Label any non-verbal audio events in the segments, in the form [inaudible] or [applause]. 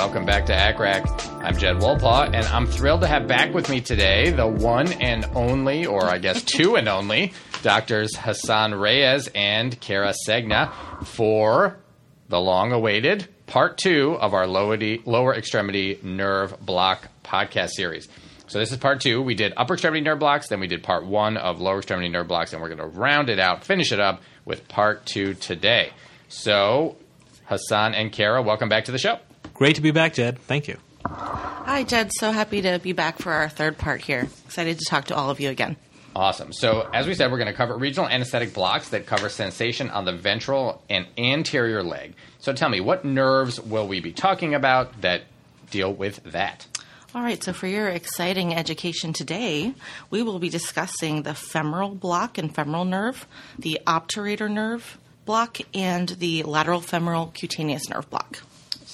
Welcome back to ACCRAC. I'm Jed Wolpaw, and I'm thrilled to have back with me today the one and only, or I guess [laughs] two and only, doctors Hassan Reyes and Kara Segna for the long awaited part two of our lower extremity nerve block podcast series. So this is part two. We did upper extremity nerve blocks, then we did part one of lower extremity nerve blocks, and we're going to round it out, finish it up with part two today. So Hassan and Kara, welcome back to the show. Great to be back, Jed. Thank you. Hi, Jed. So happy to be back for our third part here. Excited to talk to all of you again. Awesome. So, as we said, we're going to cover regional anesthetic blocks that cover sensation on the ventral and anterior leg. So, tell me, what nerves will we be talking about that deal with that? All right, so for your exciting education today, we will be discussing the femoral block and femoral nerve, the obturator nerve, block and the lateral femoral cutaneous nerve block.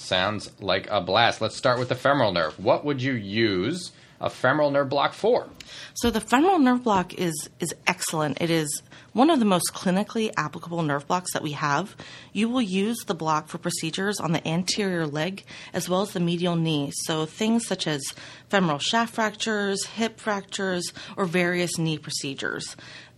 Sounds like a blast. Let's start with the femoral nerve. What would you use a femoral nerve block for? So the femoral nerve block is is excellent. It is one of the most clinically applicable nerve blocks that we have. You will use the block for procedures on the anterior leg as well as the medial knee. So things such as femoral shaft fractures, hip fractures, or various knee procedures.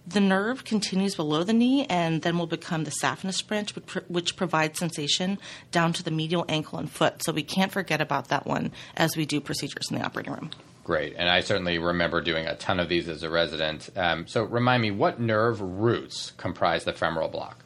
The nerve continues below the knee and then will become the saphenous branch, which provides sensation down to the medial ankle and foot. So we can't forget about that one as we do procedures in the operating room. Great. And I certainly remember doing a ton of these as a resident. Um, so remind me, what nerve roots comprise the femoral block?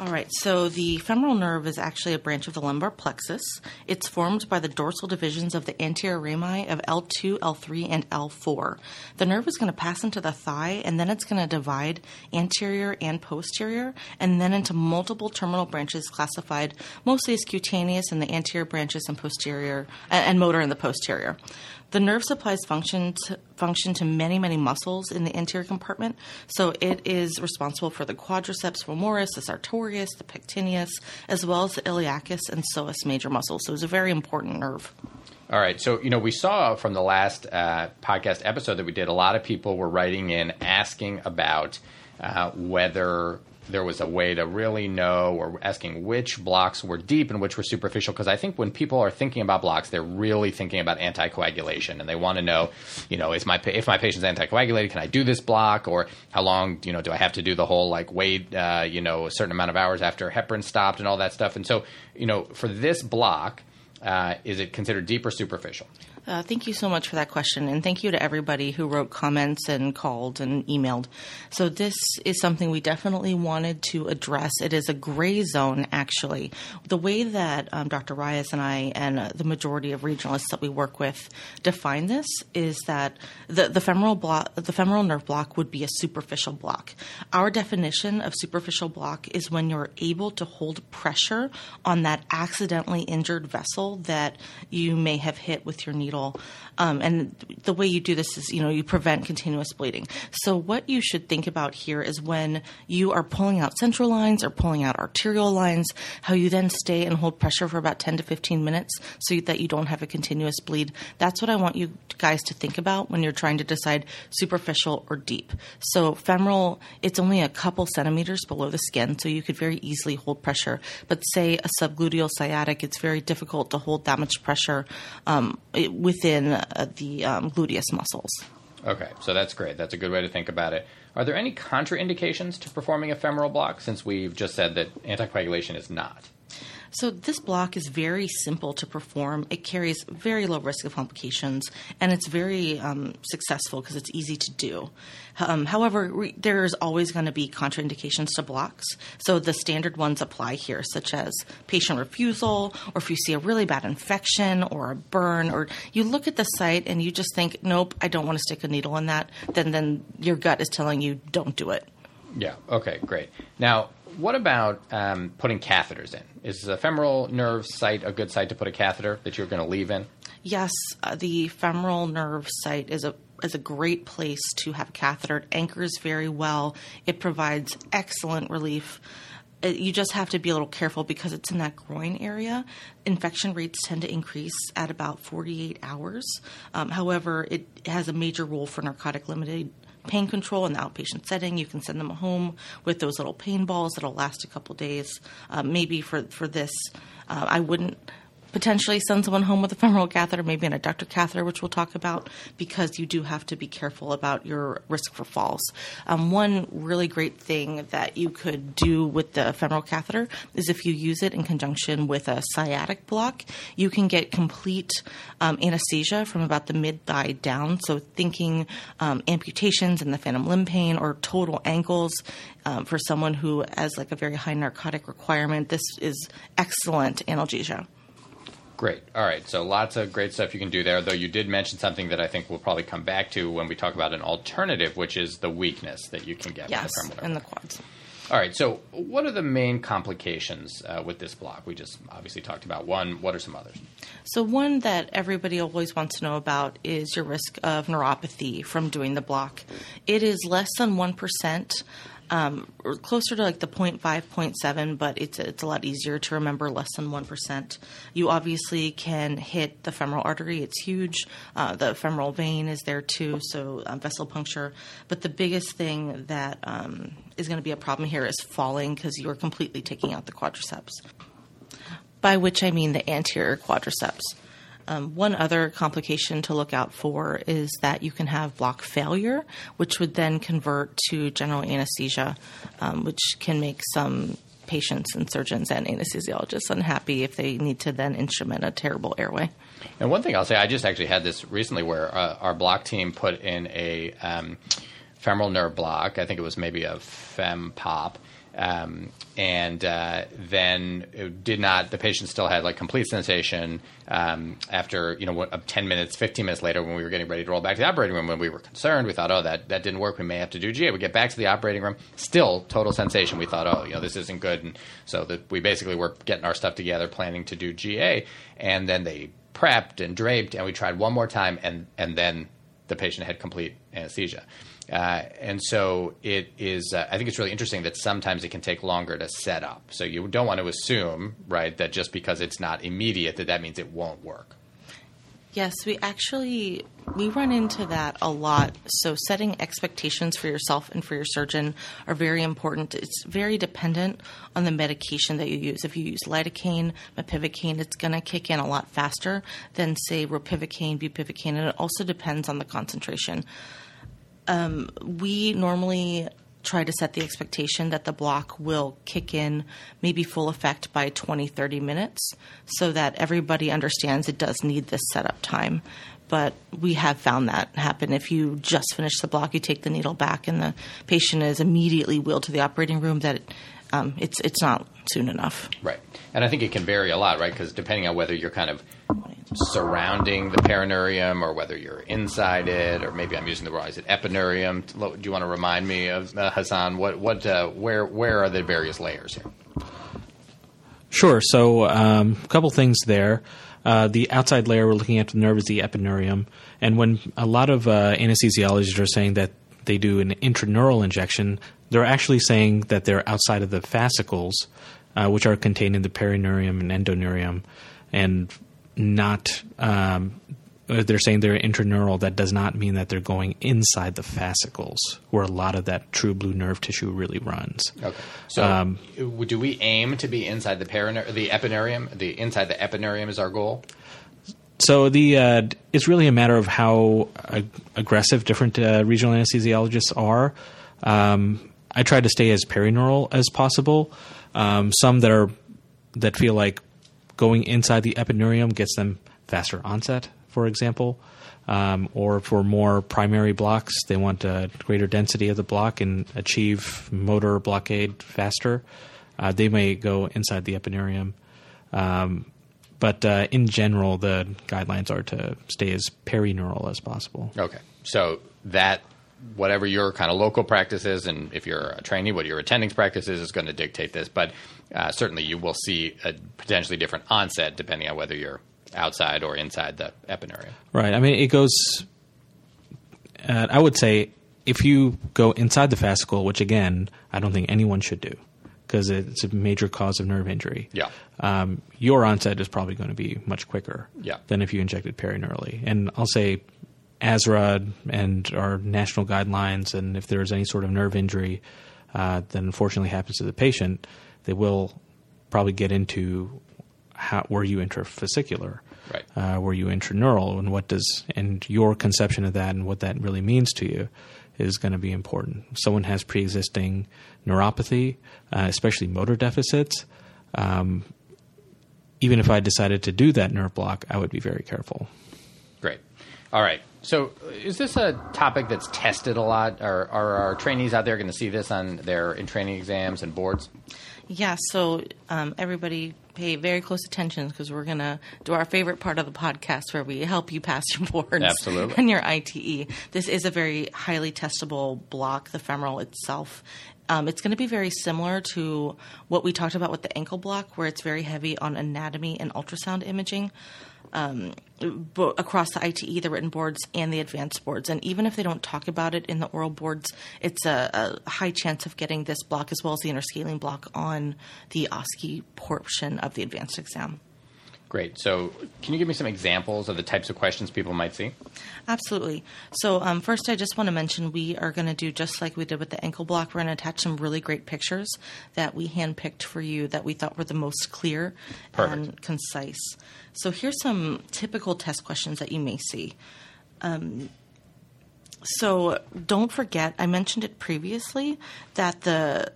All right, so the femoral nerve is actually a branch of the lumbar plexus. It's formed by the dorsal divisions of the anterior rami of L2, L3, and L4. The nerve is going to pass into the thigh, and then it's going to divide anterior and posterior, and then into multiple terminal branches classified mostly as cutaneous in the anterior branches and posterior, and motor in the posterior. The nerve supplies function to, function to many, many muscles in the anterior compartment. So it is responsible for the quadriceps femoris, the sartorius, the pectineus, as well as the iliacus and psoas major muscles. So it's a very important nerve. All right. So, you know, we saw from the last uh, podcast episode that we did, a lot of people were writing in asking about uh, whether there was a way to really know or asking which blocks were deep and which were superficial because I think when people are thinking about blocks they're really thinking about anticoagulation and they want to know you know is my if my patient's anticoagulated can I do this block or how long you know do I have to do the whole like wait uh, you know a certain amount of hours after heparin stopped and all that stuff. And so you know for this block uh, is it considered deep or superficial uh, thank you so much for that question, and thank you to everybody who wrote comments and called and emailed. So, this is something we definitely wanted to address. It is a gray zone, actually. The way that um, Dr. Reyes and I, and uh, the majority of regionalists that we work with, define this is that the, the femoral the femoral nerve block, would be a superficial block. Our definition of superficial block is when you're able to hold pressure on that accidentally injured vessel that you may have hit with your needle needle. Um, and the way you do this is, you know, you prevent continuous bleeding. So what you should think about here is when you are pulling out central lines or pulling out arterial lines, how you then stay and hold pressure for about 10 to 15 minutes so that you don't have a continuous bleed. That's what I want you guys to think about when you're trying to decide superficial or deep. So femoral, it's only a couple centimeters below the skin, so you could very easily hold pressure. But say a subgluteal sciatic, it's very difficult to hold that much pressure um, within uh, the um, gluteus muscles. Okay, so that's great. That's a good way to think about it. Are there any contraindications to performing a femoral block since we've just said that anticoagulation is not? So this block is very simple to perform. It carries very low risk of complications, and it's very um, successful because it's easy to do. Um, however, re- there's always going to be contraindications to blocks. So the standard ones apply here, such as patient refusal, or if you see a really bad infection or a burn, or you look at the site and you just think, nope, I don't want to stick a needle in that. Then, then your gut is telling you, don't do it. Yeah. Okay. Great. Now, what about um, putting catheters in? Is the femoral nerve site a good site to put a catheter that you're going to leave in? Yes, uh, the femoral nerve site is a is a great place to have a catheter. It anchors very well. It provides excellent relief. Uh, You just have to be a little careful because it's in that groin area. Infection rates tend to increase at about 48 hours. Um, however, it has a major role for narcotic limited pain control in the outpatient setting. You can send them home with those little pain balls that'll last a couple days. Uh, maybe for for this, uh, I wouldn't potentially send someone home with a femoral catheter, maybe an adductor catheter, which we'll talk about, because you do have to be careful about your risk for falls. Um, one really great thing that you could do with the femoral catheter is if you use it in conjunction with a sciatic block, you can get complete um, anesthesia from about the mid thigh down. So, thinking um, amputations and the phantom limb pain or total ankles um, for someone who has like a very high narcotic requirement, this is excellent analgesia. Great. All right. So lots of great stuff you can do there. Though you did mention something that I think we'll probably come back to when we talk about an alternative, which is the weakness that you can get Yes, with the femoral and the quads. All right. So what are the main complications uh, with this block? We just obviously talked about one. What are some others? So, one that everybody always wants to know about is your risk of neuropathy from doing the block. It is less than 1%. Um, closer to like the 0.5, 0.7, but it's it's a lot easier to remember less than 1%. You obviously can hit the femoral artery, it's huge. Uh, the femoral vein is there too, so um, vessel puncture. But the biggest thing that um, is going to be a problem here is falling because you are completely taking out the quadriceps by which I mean the anterior quadriceps. Um, one other complication to look out for is that you can have block failure, which would then convert to general anesthesia, um, which can make some patients and surgeons and anesthesiologists unhappy if they need to then instrument a terrible airway. And one thing I'll say, I just actually had this recently where uh, our block team put in a um, femoral nerve block. I think it was maybe a fem pop. Um, and uh, then it did not. The patient still had like complete sensation um, after you know ten minutes, fifteen minutes later, when we were getting ready to roll back to the operating room. When we were concerned, we thought, oh, that that didn't work. We may have to do GA. We get back to the operating room, still total sensation. We thought, oh, you know, this isn't good. And so that we basically were getting our stuff together, planning to do GA, and then they prepped and draped, and we tried one more time, and and then the patient had complete anesthesia. Uh, and so it is. Uh, I think it's really interesting that sometimes it can take longer to set up. So you don't want to assume, right, that just because it's not immediate, that that means it won't work. Yes, we actually we run into that a lot. So setting expectations for yourself and for your surgeon are very important. It's very dependent on the medication that you use. If you use lidocaine, mepivacaine, it's going to kick in a lot faster than say ropivacaine, bupivacaine, and it also depends on the concentration. Um, we normally try to set the expectation that the block will kick in maybe full effect by 20 30 minutes so that everybody understands it does need this setup time but we have found that happen if you just finish the block you take the needle back and the patient is immediately wheeled to the operating room that it, um, it's it's not soon enough Right. And I think it can vary a lot, right? Because depending on whether you're kind of surrounding the perineurium or whether you're inside it, or maybe I'm using the wrong, is it epineurium? Do you want to remind me of uh, Hassan? What, what, uh, where, where are the various layers here? Sure. So, um, a couple things there. Uh, the outside layer we're looking at the nerve is the epineurium, and when a lot of uh, anesthesiologists are saying that they do an intraneural injection, they're actually saying that they're outside of the fascicles, uh, which are contained in the perineurium and endoneurium, and not. Um, they're saying they're intraneural. That does not mean that they're going inside the fascicles, where a lot of that true blue nerve tissue really runs. Okay. So, Um, do we aim to be inside the perinur- the epineurium? The inside the epineurium is our goal. So the uh, it's really a matter of how ag- aggressive different uh, regional anesthesiologists are. Um, I try to stay as perineural as possible. Um, some that are that feel like going inside the epineurium gets them faster onset, for example. Um, or for more primary blocks, they want a greater density of the block and achieve motor blockade faster. Uh, they may go inside the epineurium. Um, but uh, in general, the guidelines are to stay as perineural as possible. Okay. So that whatever your kind of local practice is, and if you're a trainee, what your attending's practice is, is going to dictate this. But uh, certainly, you will see a potentially different onset depending on whether you're outside or inside the epineurium. Right. I mean, it goes. Uh, I would say if you go inside the fascicle, which again, I don't think anyone should do because it's a major cause of nerve injury. Yeah. Um, your onset is probably going to be much quicker Yeah. than if you injected perineurally. And I'll say ASRA and our national guidelines, and if there's any sort of nerve injury uh, that unfortunately happens to the patient, they will probably get into how, were you intrafascicular, Right. uh, were you intraneural, and what does and your conception of that and what that really means to you is going to be important. Someone has pre-existing neuropathy, uh, especially motor deficits. Um, even if I decided to do that nerve block, I would be very careful. Great. All right. So, is this a topic that's tested a lot? Are, are our trainees out there going to see this on their in training exams and boards? Yeah, so um, everybody pay very close attention because we're going to do our favorite part of the podcast where we help you pass [laughs] your boards Absolutely. and your ITE. This is a very highly testable block, the femoral itself. Um, it's going to be very similar to what we talked about with the ankle block, where it's very heavy on anatomy and ultrasound imaging um, bo- across the ITE, the written boards, and the advanced boards. And even if they don't talk about it in the oral boards, it's a, a high chance of getting this block as well as the interscalene block on the OSCE portion of the advanced exam. Great. So, can you give me some examples of the types of questions people might see? Absolutely. So, um, first, I just want to mention we are going to do just like we did with the ankle block. We're going to attach some really great pictures that we handpicked for you that we thought were the most clear Perfect. and concise. So, here's some typical test questions that you may see. Um, so, don't forget, I mentioned it previously that the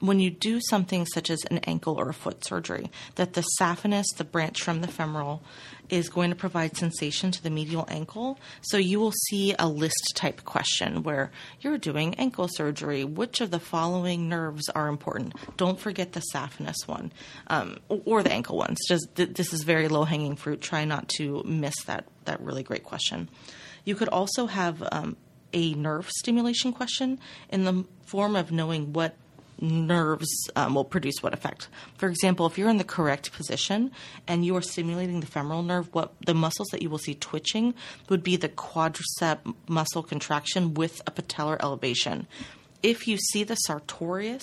when you do something such as an ankle or a foot surgery, that the saphenous, the branch from the femoral, is going to provide sensation to the medial ankle. So you will see a list type question where you're doing ankle surgery. Which of the following nerves are important? Don't forget the saphenous one um, or the ankle ones. Just th- this is very low hanging fruit. Try not to miss that that really great question. You could also have um, a nerve stimulation question in the form of knowing what nerves um, will produce what effect. For example, if you're in the correct position and you are stimulating the femoral nerve, what the muscles that you will see twitching would be the quadricep muscle contraction with a patellar elevation. If you see the sartorius,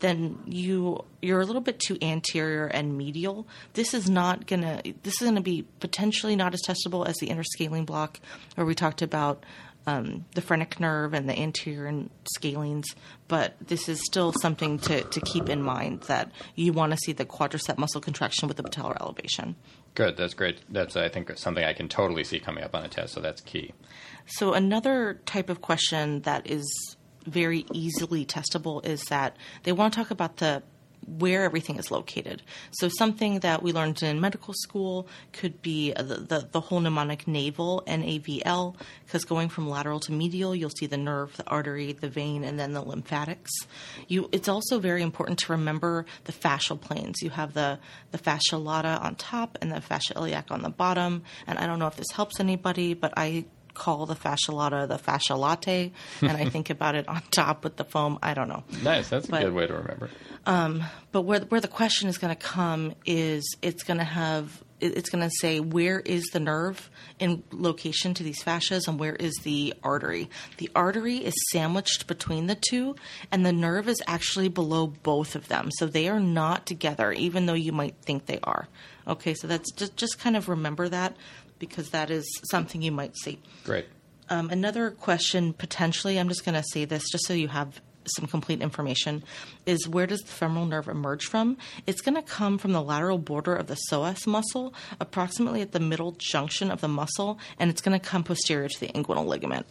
then you you're a little bit too anterior and medial. This is not gonna this is gonna be potentially not as testable as the interscalene block, where we talked about um, the phrenic nerve and the anterior and scalenes, but this is still something to, to keep in mind that you want to see the quadricep muscle contraction with the patellar elevation. Good. That's great. That's I think something I can totally see coming up on a test. So that's key. So another type of question that is very easily testable is that they want to talk about the where everything is located. So something that we learned in medical school could be the, the, the whole mnemonic navel, N-A-V-L, because going from lateral to medial, you'll see the nerve, the artery, the vein, and then the lymphatics. You, it's also very important to remember the fascial planes. You have the, the fascia lata on top and the fascia iliac on the bottom. And I don't know if this helps anybody, but I call the fascia lata the fascia latte, and I think about it on top with the foam. I don't know. Nice. That's a good way to remember. Um, but where where the question is going to come is it's going to have it's going to say where is the nerve in location to these fascias and where is the artery. The artery is sandwiched between the two, and the nerve is actually below both of them. So they are not together, even though you might think they are. Okay, so that's just just kind of remember that because that is something you might see. Great. Um, another question, potentially, I'm just going to say this just so you have some complete information, is where does the femoral nerve emerge from? It's going to come from the lateral border of the psoas muscle, approximately at the middle junction of the muscle, and it's going to come posterior to the inguinal ligament.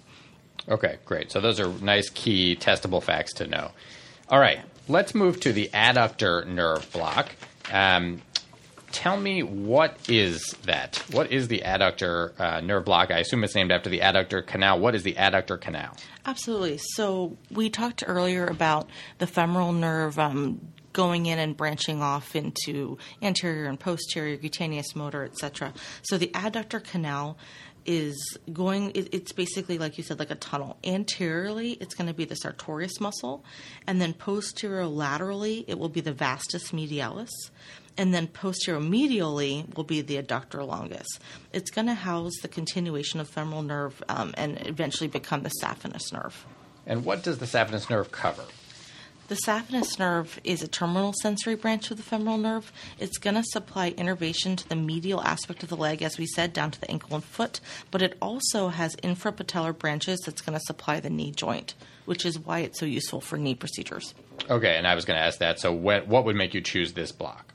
Okay, great. So those are nice key testable facts to know. All right, let's move to the adductor nerve block. Um, tell me what is that? What is the adductor uh, nerve block? I assume it's named after the adductor canal. What is the adductor canal? Absolutely. So we talked earlier about the femoral nerve um, going in and branching off into anterior and posterior cutaneous motor, etc. So the adductor canal is going it's basically like you said like a tunnel anteriorly it's going to be the sartorius muscle and then posterior laterally it will be the vastus medialis and then posterior medially will be the adductor longus. It's going to house the continuation of femoral nerve um, and eventually become the saphenous nerve. And what does the saphenous nerve cover? The saphenous nerve is a terminal sensory branch of the femoral nerve. It's going to supply innervation to the medial aspect of the leg, as we said, down to the ankle and foot, but it also has infrapatellar branches that's going to supply the knee joint, which is why it's so useful for knee procedures. Okay, and I was going to ask that. So, what, what would make you choose this block?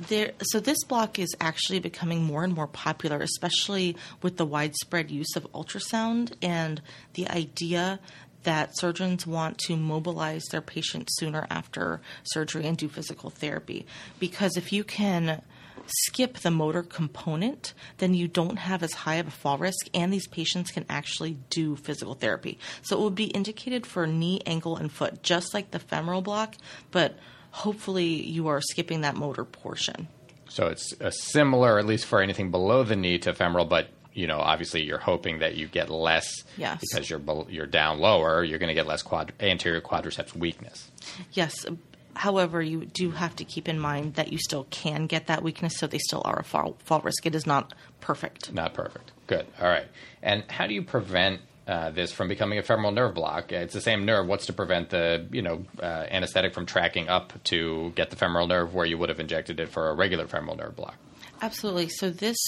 There, so this block is actually becoming more and more popular, especially with the widespread use of ultrasound and the idea that surgeons want to mobilize their patients sooner after surgery and do physical therapy. Because if you can skip the motor component, then you don't have as high of a fall risk, and these patients can actually do physical therapy. So it would be indicated for knee, ankle, and foot, just like the femoral block, but hopefully you are skipping that motor portion. So it's a similar, at least for anything below the knee, to femoral, but you know, obviously you're hoping that you get less yes. because you're you're down lower. You're going to get less quad, anterior quadriceps weakness. Yes. However, you do have to keep in mind that you still can get that weakness, so they still are a fall, fall risk. It is not perfect. Not perfect. Good. All right. And how do you prevent uh, this from becoming a femoral nerve block. It's the same nerve. What's to prevent the you know uh, anesthetic from tracking up to get the femoral nerve where you would have injected it for a regular femoral nerve block? Absolutely. So this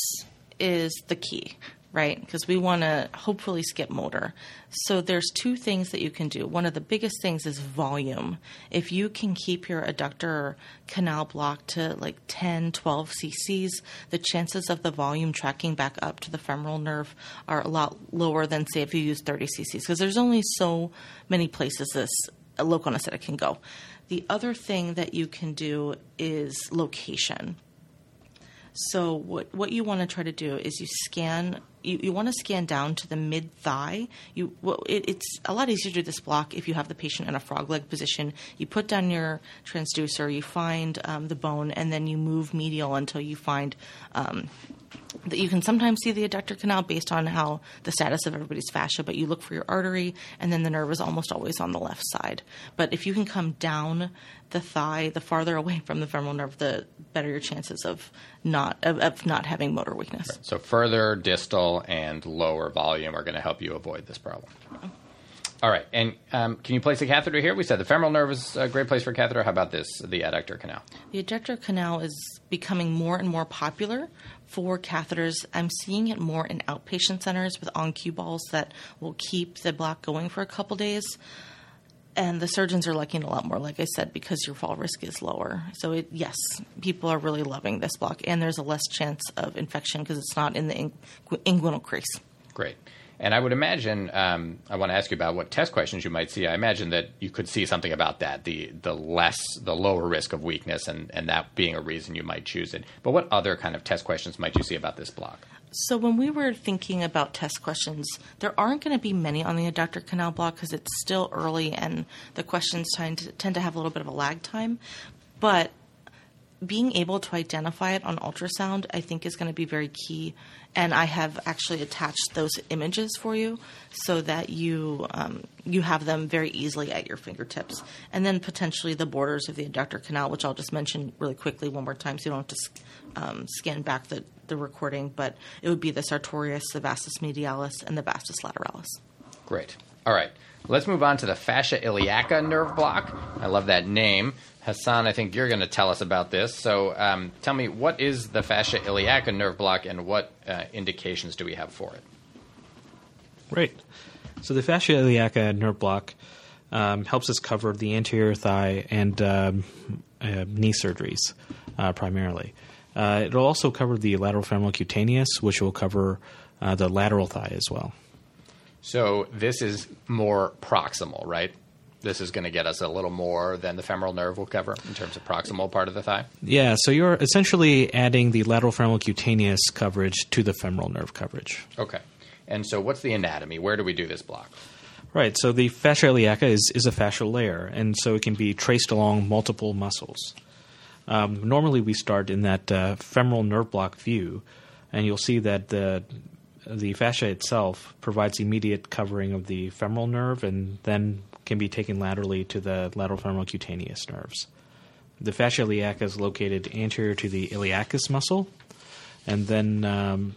is the key right? Because we want to hopefully skip motor. So there's two things that you can do. One of the biggest things is volume. If you can keep your adductor canal block to like 10, 12 cc's, the chances of the volume tracking back up to the femoral nerve are a lot lower than say if you use 30 cc's because there's only so many places this local anesthetic can go. The other thing that you can do is location. So what what you want to try to do is you scan you, you want to scan down to the mid thigh. You well, it, it's a lot easier to do this block if you have the patient in a frog leg position. You put down your transducer, you find um, the bone, and then you move medial until you find um, that you can sometimes see the adductor canal based on how the status of everybody's fascia, but you look for your artery, and then the nerve is almost always on the left side. But if you can come down the thigh, the farther away from the femoral nerve, the better your chances of not of, of not having motor weakness. Right. So further distal and lower volume are going to help you avoid this problem. All right, and um, can you place a catheter here? We said the femoral nerve is a great place for a catheter. How about this, the adductor canal? The adductor canal is becoming more and more popular for catheters. I'm seeing it more in outpatient centers with On-Q balls that will keep the block going for a couple days. And the surgeons are liking a lot more, like I said, because your fall risk is lower. So, it, yes, people are really loving this block, and there's a less chance of infection because it's not in the inguinal crease. Great. And I would imagine um, I want to ask you about what test questions you might see. I imagine that you could see something about that the the less the lower risk of weakness and and that being a reason you might choose it. But what other kind of test questions might you see about this block? So when we were thinking about test questions, there aren't going to be many on the adductor canal block because it's still early and the questions tend to, tend to have a little bit of a lag time. But being able to identify it on ultrasound, I think, is going to be very key. And I have actually attached those images for you so that you um, you have them very easily at your fingertips. And then potentially the borders of the adductor canal, which I'll just mention really quickly one more time, so you don't have to um, scan back the, the recording. But it would be the sartorius, the vastus medialis, and the vastus lateralis. Great. All right. Let's move on to the fascia iliaca nerve block. I love that name. Hassan, I think you're going to tell us about this. So um, tell me, what is the fascia iliaca nerve block and what uh, indications do we have for it? Right. So the fascia iliaca nerve block um, helps us cover the anterior thigh and um, uh, knee surgeries uh, primarily. Uh, it'll also cover the lateral femoral cutaneous, which will cover uh, the lateral thigh as well. So this is more proximal, right? This is going to get us a little more than the femoral nerve will cover in terms of proximal part of the thigh. Yeah, so you're essentially adding the lateral femoral cutaneous coverage to the femoral nerve coverage. Okay. And so, what's the anatomy? Where do we do this block? Right, so the fascia iliaca is, is a fascial layer, and so it can be traced along multiple muscles. Um, normally, we start in that uh, femoral nerve block view, and you'll see that the the fascia itself provides immediate covering of the femoral nerve, and then can be taken laterally to the lateral femoral cutaneous nerves. The fascia iliaca is located anterior to the iliacus muscle, and then um,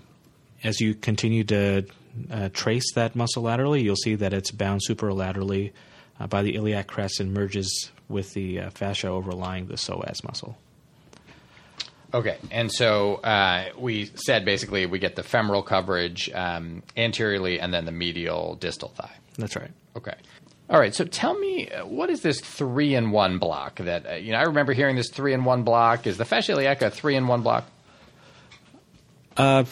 as you continue to uh, trace that muscle laterally, you'll see that it's bound superlaterally uh, by the iliac crest and merges with the uh, fascia overlying the psoas muscle. Okay, and so uh, we said basically we get the femoral coverage um, anteriorly and then the medial distal thigh. That's right. Okay. All right, so tell me, uh, what is this three in one block? That uh, you know, I remember hearing this three in one block. Is the fascia iliaca a three in one block? Uh,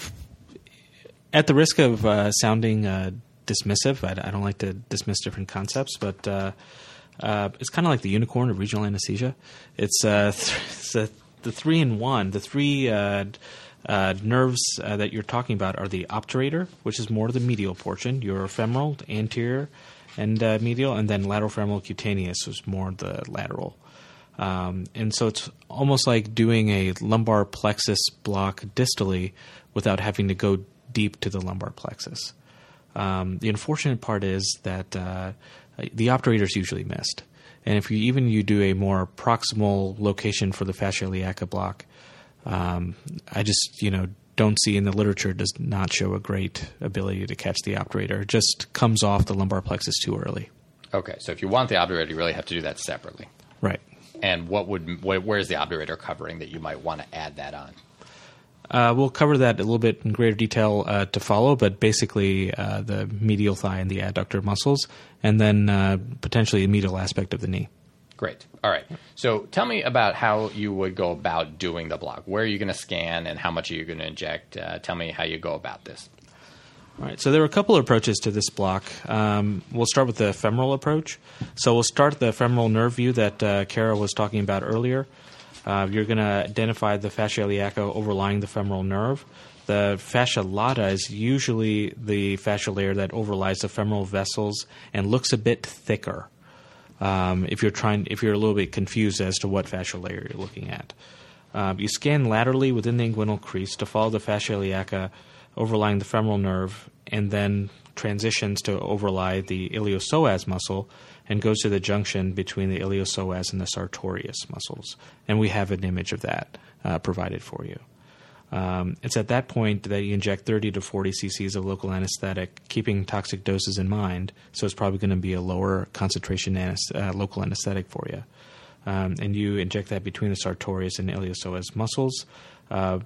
at the risk of uh, sounding uh, dismissive, I, I, don't like to dismiss different concepts, but uh, uh it's kind of like the unicorn of regional anesthesia. It's, uh, th- [laughs] it's a, the three in one. The three uh, nerves that you're talking about are the obturator, which is more the medial portion, your femoral, anterior, and medial, and then lateral femoral cutaneous, is more the lateral. Um, and so it's almost like doing a lumbar plexus block distally without having to go deep to the lumbar plexus. Um, the unfortunate part is that uh, the obturator is usually missed. And if you even you do a more proximal location for the fascia iliaca block, um, I just you know don't see in the literature does not show a great ability to catch the obturator. It just comes off the lumbar plexus too early. Okay, so if you want the obturator, you really have to do that separately. Right. And what would where's the obturator covering that you might want to add that on? Uh, we'll cover that a little bit in greater detail uh, to follow, but basically uh, the medial thigh and the adductor muscles, and then uh, potentially the medial aspect of the knee. Great. All right. So tell me about how you would go about doing the block. Where are you going to scan and how much are you going to inject? Uh, tell me how you go about this. All right, so there are a couple of approaches to this block. Um, we'll start with the femoral approach. So we'll start the femoral nerve view that uh, Kara was talking about earlier. Uh, you're going to identify the fascia iliaca overlying the femoral nerve. The fascia lata is usually the fascia layer that overlies the femoral vessels and looks a bit thicker. Um, if you're trying, if you're a little bit confused as to what fascial layer you're looking at, um, you scan laterally within the inguinal crease to follow the fascia iliaca overlying the femoral nerve, and then transitions to overlie the iliopsoas muscle and goes to the junction between the iliopsoas and the sartorius muscles. And we have an image of that uh, provided for you. Um, it's at that point that you inject 30 to 40 cc's of local anesthetic, keeping toxic doses in mind. So it's probably going to be a lower concentration uh, local anesthetic for you. Um, and you inject that between the sartorius and iliopsoas muscles. Uh,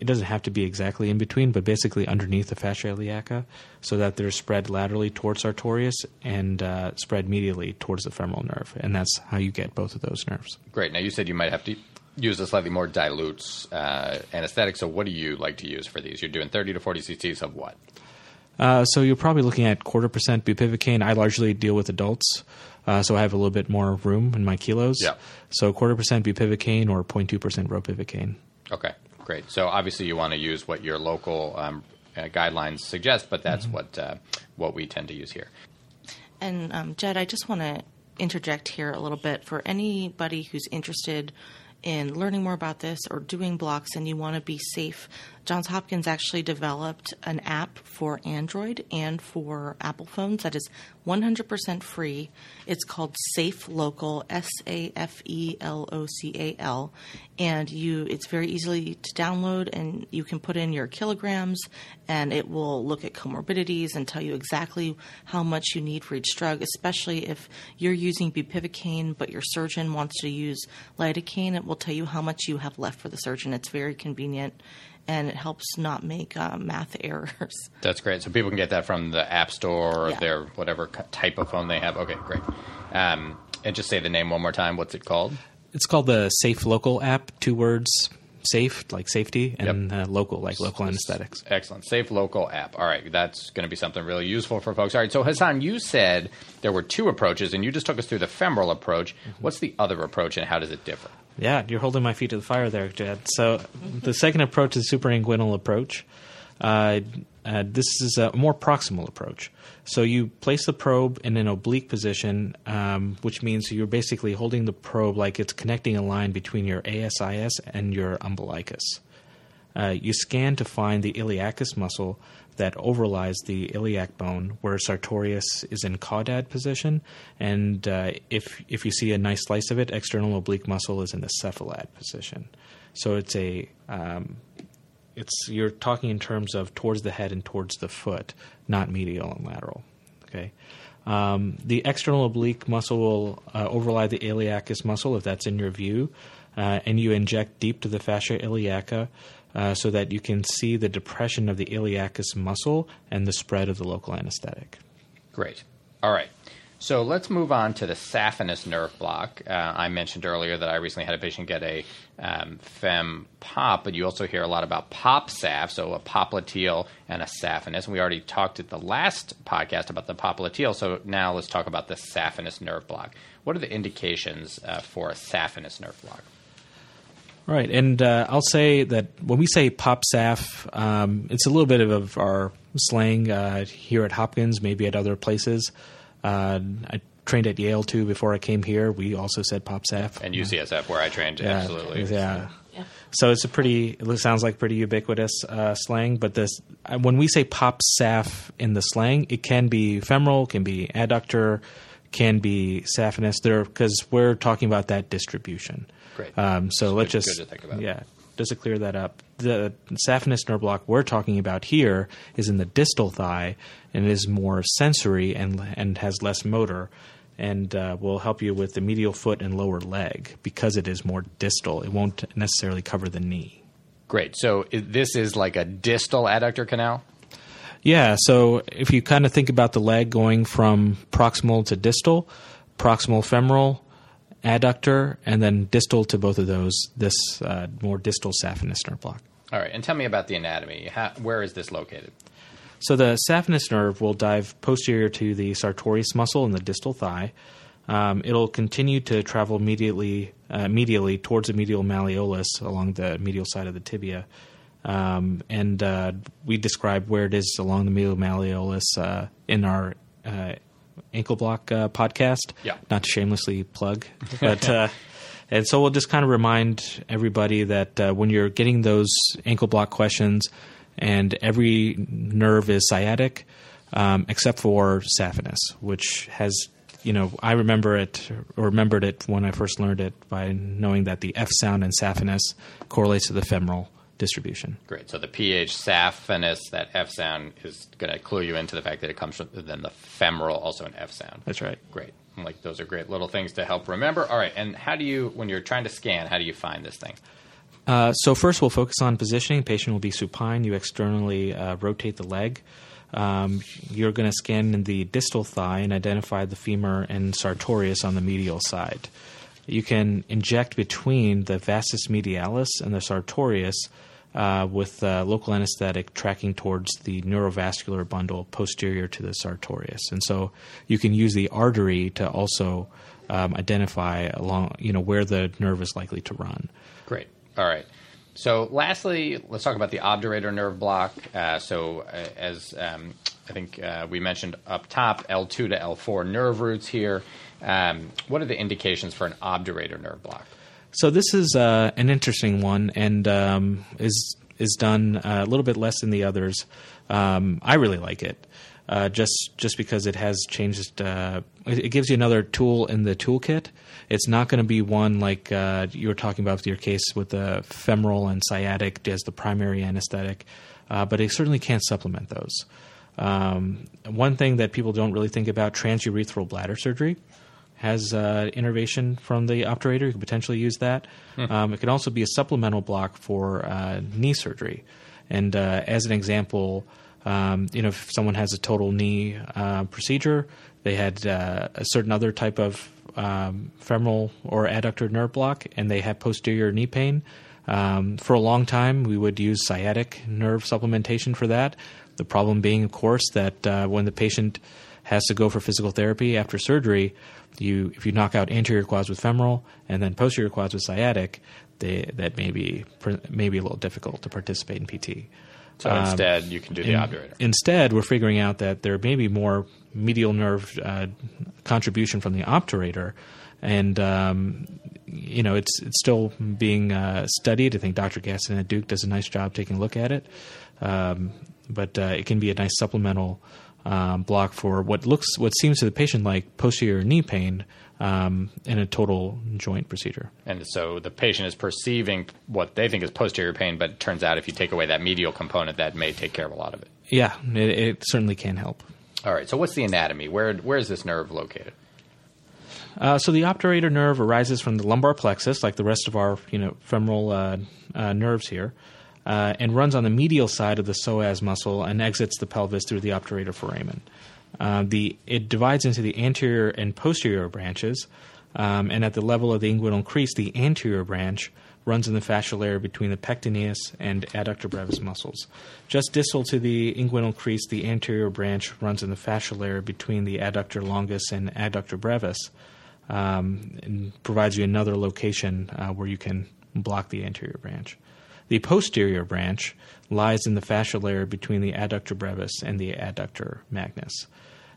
it doesn't have to be exactly in between, but basically underneath the fascia iliaca, so that they're spread laterally towards sartorius and uh, spread medially towards the femoral nerve, and that's how you get both of those nerves. Great. Now you said you might have to use a slightly more dilute uh, anesthetic. So what do you like to use for these? You're doing 30 to 40 cc's of what? Uh, so you're probably looking at quarter percent bupivacaine. I largely deal with adults, uh, so I have a little bit more room in my kilos. Yeah. So quarter percent bupivacaine or 0.2 percent ropivacaine. Okay. Great. So obviously you want to use what your local um, uh, guidelines suggest, but that's mm-hmm. what uh, what we tend to use here. And um, Jed, I just want to interject here a little bit for anybody who's interested in learning more about this or doing blocks and you want to be safe Johns Hopkins actually developed an app for Android and for Apple phones that is 100% free. It's called Safe Local, S A F E L O C A L, and you it's very easily to download and you can put in your kilograms and it will look at comorbidities and tell you exactly how much you need for each drug, especially if you're using bupivacaine but your surgeon wants to use lidocaine, it will tell you how much you have left for the surgeon. It's very convenient and it helps not make uh, math [laughs] errors. That's great. So people can get that from the App Store or yeah. their whatever type of phone they have. Okay, great. Um, and just say the name one more time. What's it called? It's called the Safe Local app. Two words. safe, like safety, and uh, local, like local anesthetics. Excellent. Safe local app. All right. That's going to be something really useful for folks. All right. So, Hassan, you said there were two approaches, and you just took us through the femoral approach. Mm-hmm. What's the other approach, and how does it differ? Yeah, you're holding my feet to the fire there, Jed. So the second approach is superinguinal approach. Uh, uh, this is a more proximal approach. So you place the probe in an oblique position, um, which means you're basically holding the probe like it's connecting a line between your ASIS and your umbilicus. Uh, you scan to find the iliacus muscle that overlies the iliac bone, where sartorius is in caudad position, and uh, if if you see a nice slice of it, external oblique muscle is in the cephalad position. So it's a um, it's you're talking in terms of towards the head and towards the foot, not medial and lateral. Okay. Um, the external oblique muscle will uh, overlie the iliacus muscle if that's in your view, uh, and you inject deep to the fascia iliaca uh, so that you can see the depression of the iliacus muscle and the spread of the local anesthetic. Great. All right. So let's move on to the saphenous nerve block. Uh, I mentioned earlier that I recently had a patient get a um, fem pop, but you also hear a lot about pop saph, so a popliteal and a saphenous. And we already talked at the last podcast about the popliteal, so now let's talk about the saphenous nerve block. What are the indications uh, for a saphenous nerve block? Right, and uh, I'll say that when we say pop saph, um, it's a little bit of our slang uh, here at Hopkins, maybe at other places. Uh, I trained at Yale too before I came here. We also said pop saph. And UCSF, where I trained, Yeah, absolutely. Yeah. So it's a pretty. It sounds like pretty ubiquitous uh, slang, but this uh, when we say pop saph in the slang, it can be femoral, can be adductor, can be saphenous. There because we're talking about that distribution. Great. Um, so let's good- just good to think about. yeah, just to clear that up. The saphenous nerve block we're talking about here is in the distal thigh and is more sensory and and has less motor. And uh, will help you with the medial foot and lower leg because it is more distal. It won't necessarily cover the knee. Great. So this is like a distal adductor canal? Yeah, so if you kind of think about the leg going from proximal to distal, proximal femoral, adductor, and then distal to both of those, this uh, more distal saphenous nerve block. All right. And tell me about the anatomy. How, where is this located? So the saphenous nerve will dive posterior to the sartorius muscle in the distal thigh. Um, it'll continue to travel medially, uh, medially towards the medial malleolus along the medial side of the tibia. Um, and uh, we describe where it is along the medial malleolus uh, in our uh, ankle block uh, podcast. Yeah. Not to shamelessly plug, [laughs] but uh, and so we'll just kind of remind everybody that uh, when you're getting those ankle block questions, and every nerve is sciatic, um, except for saphenous, which has you know I remember it or remembered it when I first learned it by knowing that the F sound in saphenous correlates to the femoral distribution. Great. So the pH saphenous, that F sound, is going to clue you into the fact that it comes from then the femoral, also an F sound. That's right. Great. I'm like those are great little things to help remember. All right. And how do you, when you're trying to scan, how do you find this thing? Uh, so first, we'll focus on positioning. Patient will be supine. You externally uh, rotate the leg. Um, you're going to scan in the distal thigh and identify the femur and sartorius on the medial side. You can inject between the vastus medialis and the sartorius uh, with uh, local anesthetic tracking towards the neurovascular bundle posterior to the sartorius. And so you can use the artery to also um, identify along, you know, where the nerve is likely to run. Great. All right. So, lastly, let's talk about the obturator nerve block. Uh, so, uh, as um, I think uh, we mentioned up top, L2 to L4 nerve roots here. Um, what are the indications for an obturator nerve block? So this is uh, an interesting one, and um, is is done uh, a little bit less than the others. Um, I really like it, uh, just just because it has changed. Uh, it, it gives you another tool in the toolkit. It's not going to be one like uh, you were talking about with your case with the femoral and sciatic as the primary anesthetic, uh, but it certainly can't supplement those. Um, one thing that people don't really think about transurethral bladder surgery has uh, innervation from the obturator. You could potentially use that. Um, it could also be a supplemental block for uh, knee surgery. And uh, as an example, um, you know, if someone has a total knee uh, procedure, they had uh, a certain other type of um, femoral or adductor nerve block, and they have posterior knee pain. Um, for a long time, we would use sciatic nerve supplementation for that. The problem being, of course, that uh, when the patient has to go for physical therapy after surgery, you if you knock out anterior quads with femoral and then posterior quads with sciatic, they, that may be may be a little difficult to participate in PT. So um, instead, you can do the in, obturator. Instead, we're figuring out that there may be more medial nerve uh, contribution from the obturator, and um, you know it's it's still being uh, studied. I think Dr. Gaston at Duke does a nice job taking a look at it, um, but uh, it can be a nice supplemental um, block for what looks what seems to the patient like posterior knee pain um, in a total joint procedure. And so the patient is perceiving what they think is posterior pain, but it turns out if you take away that medial component, that may take care of a lot of it. Yeah, it, it certainly can help. All right. So what's the anatomy? Where where is this nerve located? Uh, so the obturator nerve arises from the lumbar plexus, like the rest of our you know femoral uh, uh, nerves here, uh, and runs on the medial side of the psoas muscle and exits the pelvis through the obturator foramen. Uh, the it divides into the anterior and posterior branches, um, and at the level of the inguinal crease, the anterior branch runs in the fascial layer between the pectineus and adductor brevis muscles. Just distal to the inguinal crease, the anterior branch runs in the fascial layer between the adductor longus and adductor brevis, um, and provides you another location uh, where you can block the anterior branch. The posterior branch lies in the fascial layer between the adductor brevis and the adductor magnus.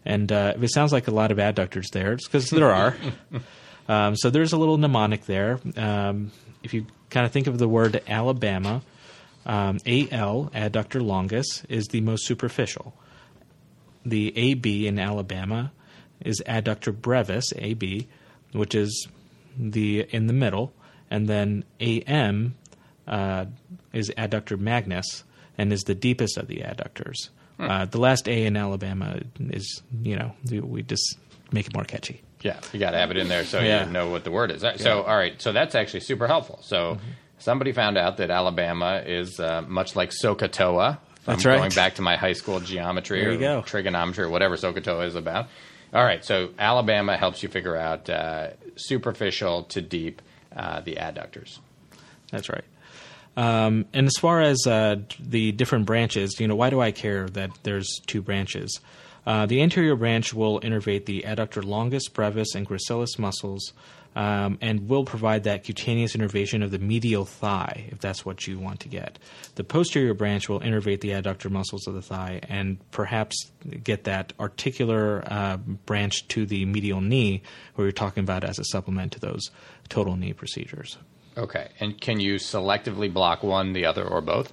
And uh, if it sounds like a lot of adductors there, it's because there are. [laughs] um, so there's a little mnemonic there. Um, if you kind of think of the word Alabama, um, AL, adductor longus, is the most superficial. The AB in Alabama is adductor brevis, AB, which is the in the middle, and then AM uh, is adductor magnus and is the deepest of the adductors. Hmm. Uh, the last A in Alabama is, you know, we just make it more catchy. Yeah, you got to have it in there so yeah. you know what the word is. So, yeah. all right, so that's actually super helpful. So, mm-hmm. somebody found out that Alabama is uh, much like SOHCAHTOA. That's right. Going back to my high school geometry or go. trigonometry or whatever SOHCAHTOA is about. All right, so Alabama helps you figure out uh, superficial to deep uh, the adductors. That's right. Um, and as far as uh, the different branches, you know, why do I care that there's two branches? Uh, the anterior branch will innervate the adductor longus, brevis, and gracilis muscles, um, and will provide that cutaneous innervation of the medial thigh, if that's what you want to get. The posterior branch will innervate the adductor muscles of the thigh and perhaps get that articular uh, branch to the medial knee, where you're talking about as a supplement to those total knee procedures. Okay. And can you selectively block one, the other, or both?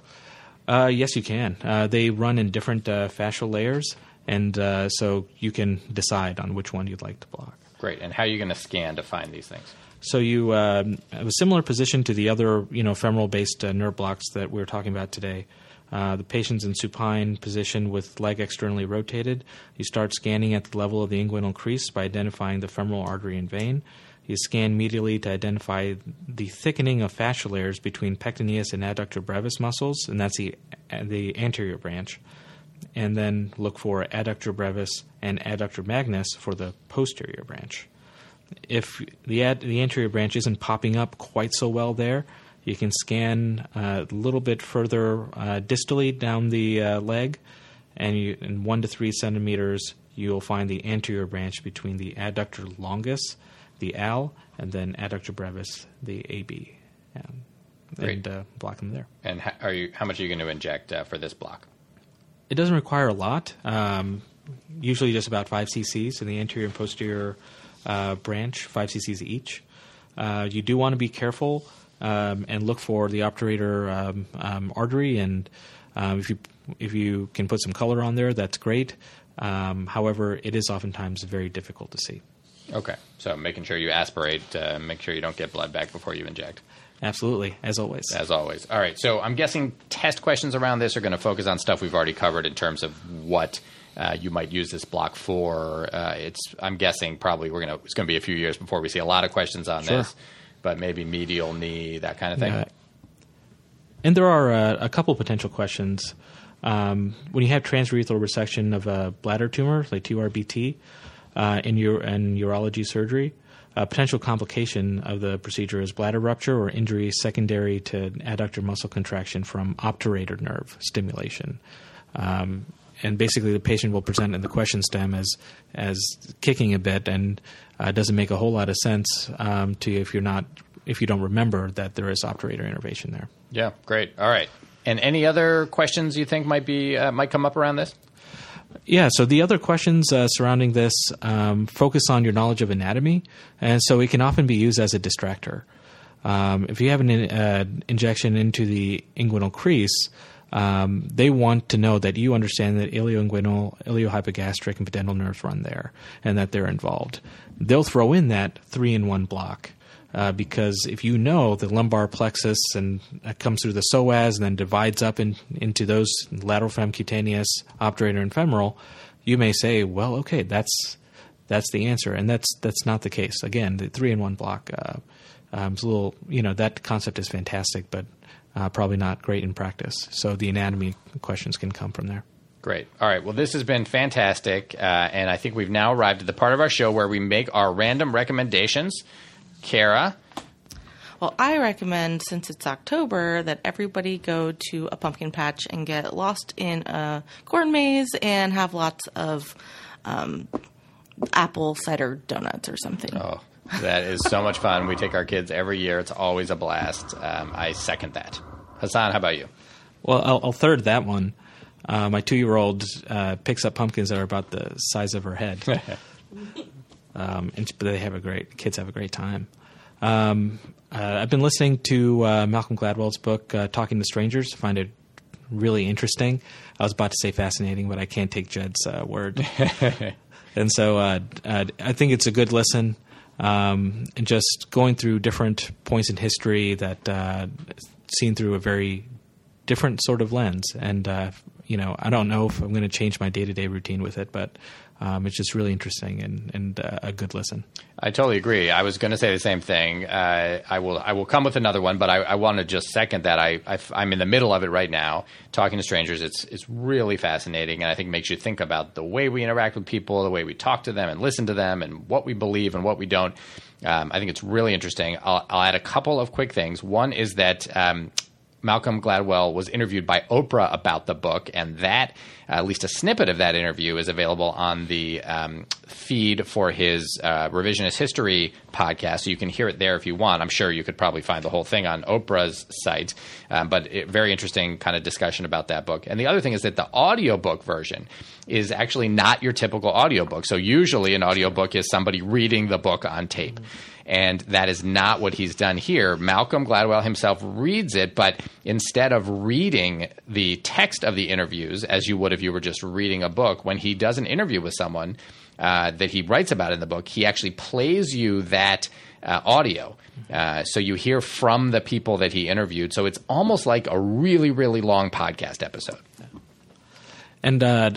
Uh, yes, you can. Uh, they run in different uh, fascial layers, and uh, so you can decide on which one you'd like to block. Great. And how are you going to scan to find these things? So you um, have a similar position to the other, you know, femoral-based uh, nerve blocks that we are talking about today. Uh, the patient's in supine position with leg externally rotated. You start scanning at the level of the inguinal crease by identifying the femoral artery and vein. You scan medially to identify the thickening of fascial layers between pectineus and adductor brevis muscles, and that's the the anterior branch. And then look for adductor brevis and adductor magnus for the posterior branch. If the ad, the anterior branch isn't popping up quite so well there, you can scan a little bit further uh, distally down the uh, leg, and you, in one to three centimeters, you'll find the anterior branch between the adductor longus the L, and then adductor brevis, the AB, and, and uh, block them there. And how, are you? How much are you going to inject uh, for this block? It doesn't require a lot. Um, usually, just about five cc's in the anterior and posterior uh, branch, five cc's each. Uh, you do want to be careful um, and look for the obturator um, um artery, and um, if you if you can put some color on there, that's great. Um, however, it is oftentimes very difficult to see. Okay, so making sure you aspirate, uh, make sure you don't get blood back before you inject. Absolutely, as always. As always. All right, so I'm guessing test questions around this are going to focus on stuff we've already covered in terms of what uh, you might use this block for. Uh, it's I'm guessing probably we're gonna it's going to be a few years before we see a lot of questions on sure. this, but maybe medial knee that kind of thing. Uh, and there are uh, a couple potential questions. Um, when you have transurethral resection of a bladder tumor, like TURBT, uh, in your in urology surgery. a potential complication of the procedure is bladder rupture or injury secondary to adductor muscle contraction from obturator nerve stimulation. Um, and basically, the patient will present in the question stem as as kicking a bit, and uh, doesn't make a whole lot of sense um, to you if you're not if you don't remember that there is obturator innervation there. Yeah, great. All right. And any other questions you think might be uh, might come up around this? Yeah, so the other questions uh, surrounding this um, focus on your knowledge of anatomy, and so it can often be used as a distractor. Um, if you have an uh, injection into the inguinal crease, um, they want to know that you understand that ilioinguinal, iliohypogastric, and pudendal nerves run there, and that they're involved. They'll throw in that three-in-one block. Uh, because if you know the lumbar plexus and that comes through the psoas and then divides up in, into those lateral femcutaneous, obturator, and femoral, you may say, "Well, okay, that's that's the answer," and that's that's not the case. Again, the three in one block uh, um, is a little, you know, that concept is fantastic, but uh, probably not great in practice. So the anatomy questions can come from there. Great. All right. Well, this has been fantastic, uh, and I think we've now arrived at the part of our show where we make our random recommendations. Kara. Well, I recommend, since it's October, that everybody go to a pumpkin patch and get lost in a corn maze and have lots of um, apple cider donuts or something. Oh, that is so much fun. We take our kids every year. It's always a blast. Um, I second that. Hassan, how about you? Well, I'll, I'll third that one. Uh, my two-year-old uh, picks up pumpkins that are about the size of her head, [laughs] um, and but they have a great kids have a great time. Um, uh, I've been listening to uh, Malcolm Gladwell's book, uh, Talking to Strangers. I find it really interesting. I was about to say fascinating, but I can't take Jed's uh, word. [laughs] and so uh, uh, I think it's a good listen. Um, and just going through different points in history that seen through a very different sort of lens. And you know, I don't know if I'm going to change my day to day routine with it, but um, it's just really interesting and, and uh, a good listen. I totally agree. I was going to say the same thing. Uh, I will I will come with another one, but I, I want to just second that. I, I am in the middle of it right now, talking to strangers. It's it's really fascinating, and I think makes you think about the way we interact with people, the way we talk to them, and listen to them, and what we believe and what we don't. Um, I think it's really interesting. I'll, I'll, add a couple of quick things. One is that um, Malcolm Gladwell was interviewed by Oprah about the book, and that, uh, at least a snippet of that interview, is available on the um, feed for his uh, revisionist history podcast. So you can hear it there if you want. I'm sure you could probably find the whole thing on Oprah's site, um, but it, very interesting kind of discussion about that book. And the other thing is that the audiobook version is actually not your typical audiobook. So usually an audiobook is somebody reading the book on tape. Mm-hmm and that is not what he's done here. Malcolm Gladwell himself reads it, but instead of reading the text of the interviews as you would if you were just reading a book, when he does an interview with someone uh, that he writes about in the book, he actually plays you that uh, audio. Uh, so you hear from the people that he interviewed. So it's almost like a really, really long podcast episode. And uh,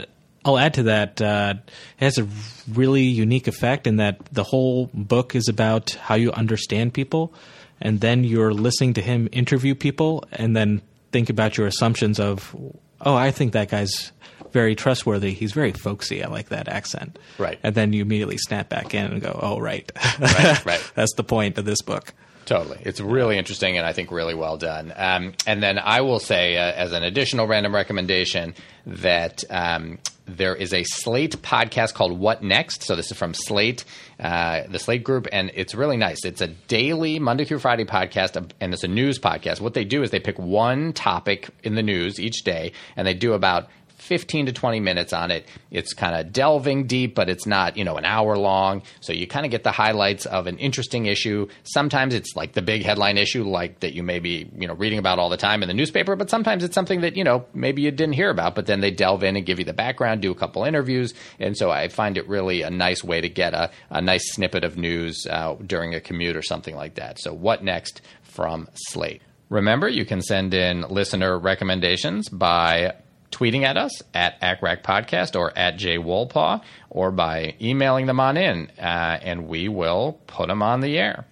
I'll add to that. Uh, it has a really unique effect in that the whole book is about how you understand people, and then you're listening to him interview people, and then think about your assumptions of, oh, I think that guy's very trustworthy. He's very folksy. I like that accent. Right. And then you immediately snap back in and go, oh, right. right, [laughs] right. That's the point of this book. Totally. It's really interesting and I think really well done. Um, and then I will say, uh, as an additional random recommendation, that um, there is a Slate podcast called What Next. So this is from Slate, uh, the Slate group, and it's really nice. It's a daily Monday through Friday podcast, and it's a news podcast. What they do is they pick one topic in the news each day, and they do about 15 to 20 minutes on it. It's kind of delving deep, but it's not, you know, an hour long. So you kind of get the highlights of an interesting issue. Sometimes it's like the big headline issue, like that you may be, you know, reading about all the time in the newspaper, but sometimes it's something that, you know, maybe you didn't hear about, but then they delve in and give you the background, do a couple interviews. And so I find it really a nice way to get a, a nice snippet of news uh, during a commute or something like that. So what next from Slate? Remember, you can send in listener recommendations by tweeting at us at ACCRAC Podcast or at Jay Wolpaw or by emailing them on in, uh, and we will put them on the air.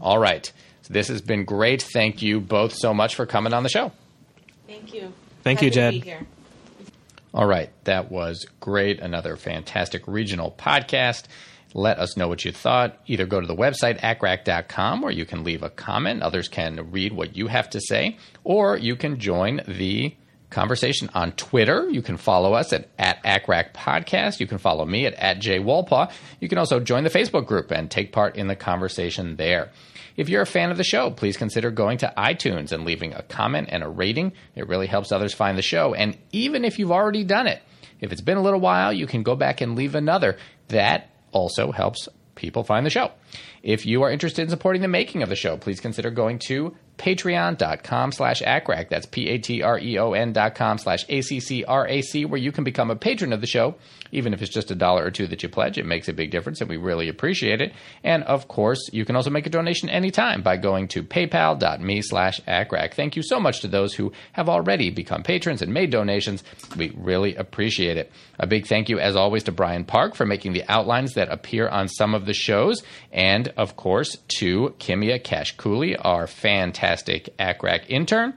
All right. So this has been great. Thank you both so much for coming on the show. Thank you. Thank Happy you, Jed. All right. That was great. Another fantastic regional podcast. Let us know what you thought. Either go to the website, accrac.com, where you can leave a comment. Others can read what you have to say. Or you can join the conversation on Twitter. You can follow us at, at ACCRAC Podcast. You can follow me at, at JWolpaw. You can also join the Facebook group and take part in the conversation there. If you're a fan of the show, please consider going to iTunes and leaving a comment and a rating. It really helps others find the show. And even if you've already done it, if it's been a little while, you can go back and leave another. That also helps people find the show. If you are interested in supporting the making of the show, please consider going to patreon.com slash accrac. That's P-A-T-R-E-O-N dot com slash A-C-C-R-A-C, where you can become a patron of the show. Even if it's just a dollar or two that you pledge, it makes a big difference, and we really appreciate it. And, of course, you can also make a donation anytime by going to paypal.me slash accrac. Thank you so much to those who have already become patrons and made donations. We really appreciate it. A big thank you, as always, to Brian Park for making the outlines that appear on some of the shows, and, of course, to Kimia Kashkuli, our fantastic ACCRAC intern.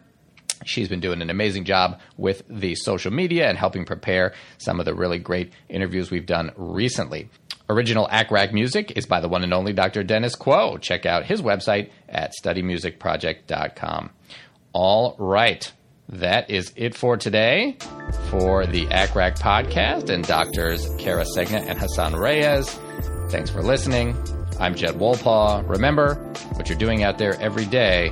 She's been doing an amazing job with the social media and helping prepare some of the really great interviews we've done recently. Original ACCRAC music is by the one and only Dr. Dennis Quo. Check out his website at studymusicproject.com. All right. That is it for today for the ACCRAC podcast and doctors Kara Segna and Hassan Reyes. Thanks for listening. I'm Jed Wolpaw. Remember, what you're doing out there every day